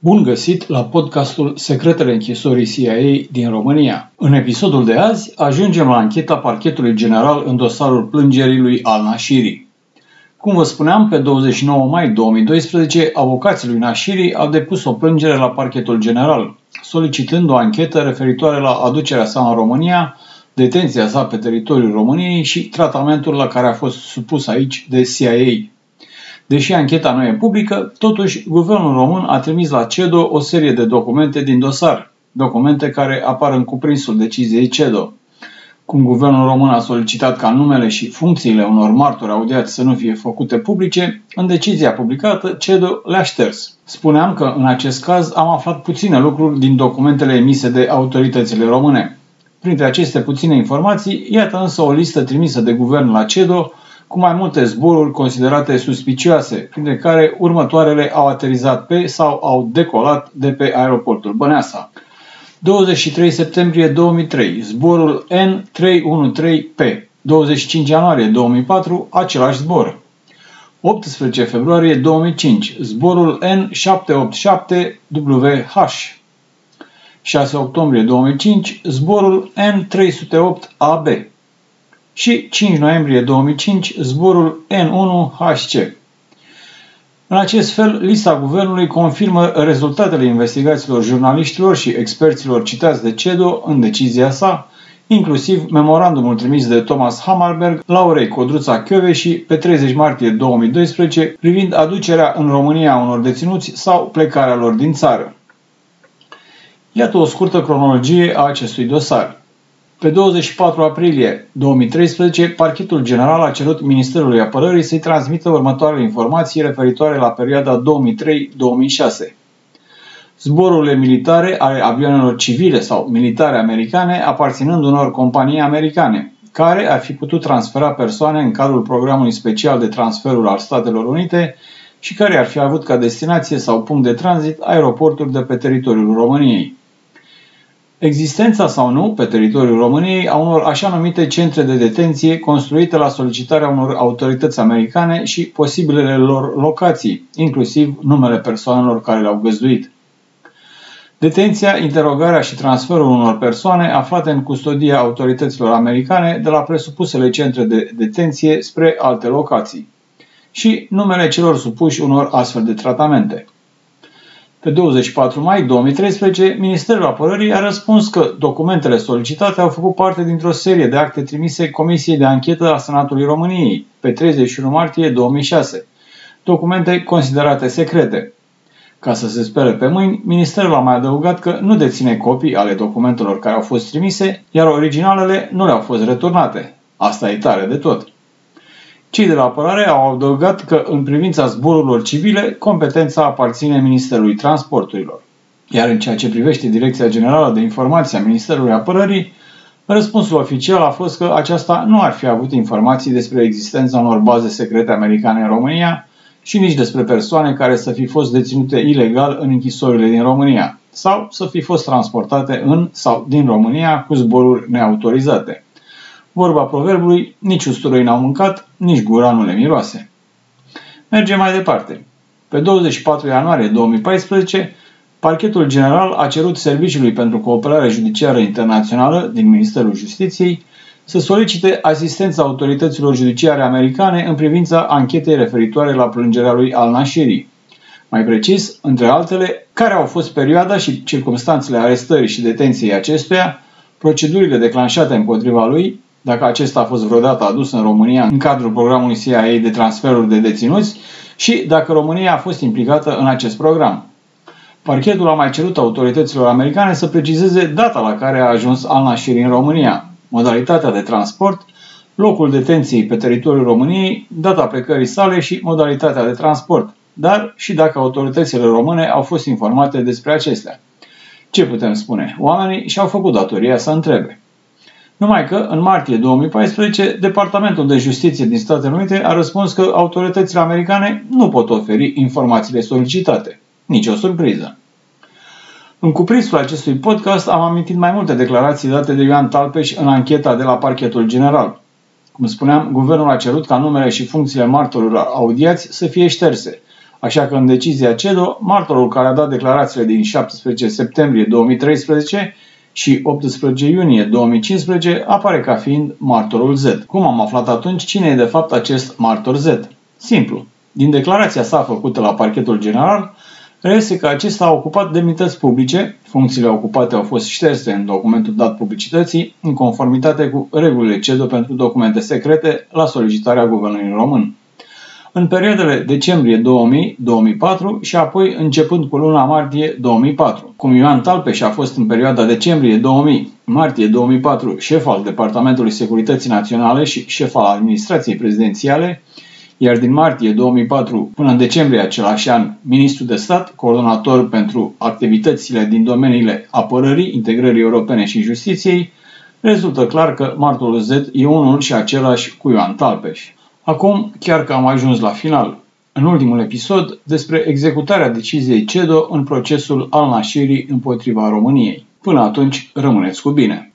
Bun găsit la podcastul Secretele închisorii CIA din România. În episodul de azi ajungem la ancheta parchetului general în dosarul plângerii lui Al Nashiri. Cum vă spuneam, pe 29 mai 2012, avocații lui Nashiri au depus o plângere la parchetul general, solicitând o anchetă referitoare la aducerea sa în România, detenția sa pe teritoriul României și tratamentul la care a fost supus aici de CIA. Deși ancheta nu e publică, totuși guvernul român a trimis la CEDO o serie de documente din dosar, documente care apar în cuprinsul deciziei CEDO. Cum guvernul român a solicitat ca numele și funcțiile unor martori audiați să nu fie făcute publice, în decizia publicată, CEDO le-a șters. Spuneam că, în acest caz, am aflat puține lucruri din documentele emise de autoritățile române. Printre aceste puține informații, iată însă o listă trimisă de guvern la CEDO cu mai multe zboruri considerate suspicioase, printre care următoarele au aterizat pe sau au decolat de pe aeroportul Băneasa. 23 septembrie 2003, zborul N313P. 25 ianuarie 2004, același zbor. 18 februarie 2005, zborul N787WH. 6 octombrie 2005, zborul N308AB și 5 noiembrie 2005 zborul N1HC. În acest fel, lista guvernului confirmă rezultatele investigațiilor jurnaliștilor și experților citați de CEDO în decizia sa, inclusiv memorandumul trimis de Thomas Hammarberg, Laurei Codruța și pe 30 martie 2012 privind aducerea în România a unor deținuți sau plecarea lor din țară. Iată o scurtă cronologie a acestui dosar. Pe 24 aprilie 2013, Parchetul General a cerut Ministerului Apărării să-i transmită următoarele informații referitoare la perioada 2003-2006. Zborurile militare ale avioanelor civile sau militare americane aparținând unor companii americane, care ar fi putut transfera persoane în cadrul programului special de transferul al Statelor Unite și care ar fi avut ca destinație sau punct de tranzit aeroporturi de pe teritoriul României. Existența sau nu, pe teritoriul României, a unor așa numite centre de detenție construite la solicitarea unor autorități americane și posibilele lor locații, inclusiv numele persoanelor care le-au găzduit. Detenția, interogarea și transferul unor persoane aflate în custodia autorităților americane de la presupusele centre de detenție spre alte locații. Și numele celor supuși unor astfel de tratamente. Pe 24 mai 2013, Ministerul Apărării a răspuns că documentele solicitate au făcut parte dintr-o serie de acte trimise Comisiei de Anchetă a Senatului României pe 31 martie 2006, documente considerate secrete. Ca să se spere pe mâini, Ministerul a mai adăugat că nu deține copii ale documentelor care au fost trimise, iar originalele nu le-au fost returnate. Asta e tare de tot. Cei de la apărare au adăugat că în privința zborurilor civile, competența aparține Ministerului Transporturilor. Iar în ceea ce privește Direcția Generală de Informații a Ministerului Apărării, răspunsul oficial a fost că aceasta nu ar fi avut informații despre existența unor baze secrete americane în România și nici despre persoane care să fi fost deținute ilegal în închisorile din România sau să fi fost transportate în sau din România cu zboruri neautorizate. Vorba proverbului, nici usturoi n-au mâncat, nici gura nu le miroase. Mergem mai departe. Pe 24 ianuarie 2014, Parchetul General a cerut Serviciului pentru Cooperare Judiciară Internațională din Ministerul Justiției să solicite asistența autorităților judiciare americane în privința anchetei referitoare la plângerea lui Al-Nashiri. Mai precis, între altele, care au fost perioada și circumstanțele arestării și detenției acestuia, procedurile declanșate împotriva lui, dacă acesta a fost vreodată adus în România în cadrul programului CIA de transferuri de deținuți și dacă România a fost implicată în acest program. Parchetul a mai cerut autorităților americane să precizeze data la care a ajuns al nașirii în România, modalitatea de transport, locul detenției pe teritoriul României, data plecării sale și modalitatea de transport, dar și dacă autoritățile române au fost informate despre acestea. Ce putem spune? Oamenii și-au făcut datoria să întrebe. Numai că, în martie 2014, Departamentul de Justiție din Statele Unite a răspuns că autoritățile americane nu pot oferi informațiile solicitate. Nici o surpriză. În cuprinsul acestui podcast am amintit mai multe declarații date de Ioan Talpeș în ancheta de la Parchetul General. Cum spuneam, guvernul a cerut ca numele și funcțiile martorilor audiați să fie șterse, Așa că în decizia CEDO, martorul care a dat declarațiile din 17 septembrie 2013 și 18 iunie 2015 apare ca fiind martorul Z. Cum am aflat atunci cine e de fapt acest martor Z? Simplu. Din declarația sa făcută la parchetul general, reiese că acesta a ocupat demnități publice, funcțiile ocupate au fost șterse în documentul dat publicității, în conformitate cu regulile CEDO pentru documente secrete la solicitarea Guvernului Român în perioadele decembrie 2000-2004 și apoi începând cu luna martie 2004. Cum Ioan Talpeș a fost în perioada decembrie 2000 martie 2004 șef al Departamentului Securității Naționale și șef al administrației prezidențiale, iar din martie 2004 până în decembrie același an, ministru de stat, coordonator pentru activitățile din domeniile apărării, integrării europene și justiției, rezultă clar că martorul Z e unul și același cu Ioan Talpeș. Acum, chiar că am ajuns la final, în ultimul episod, despre executarea deciziei CEDO în procesul al nașirii împotriva României. Până atunci, rămâneți cu bine!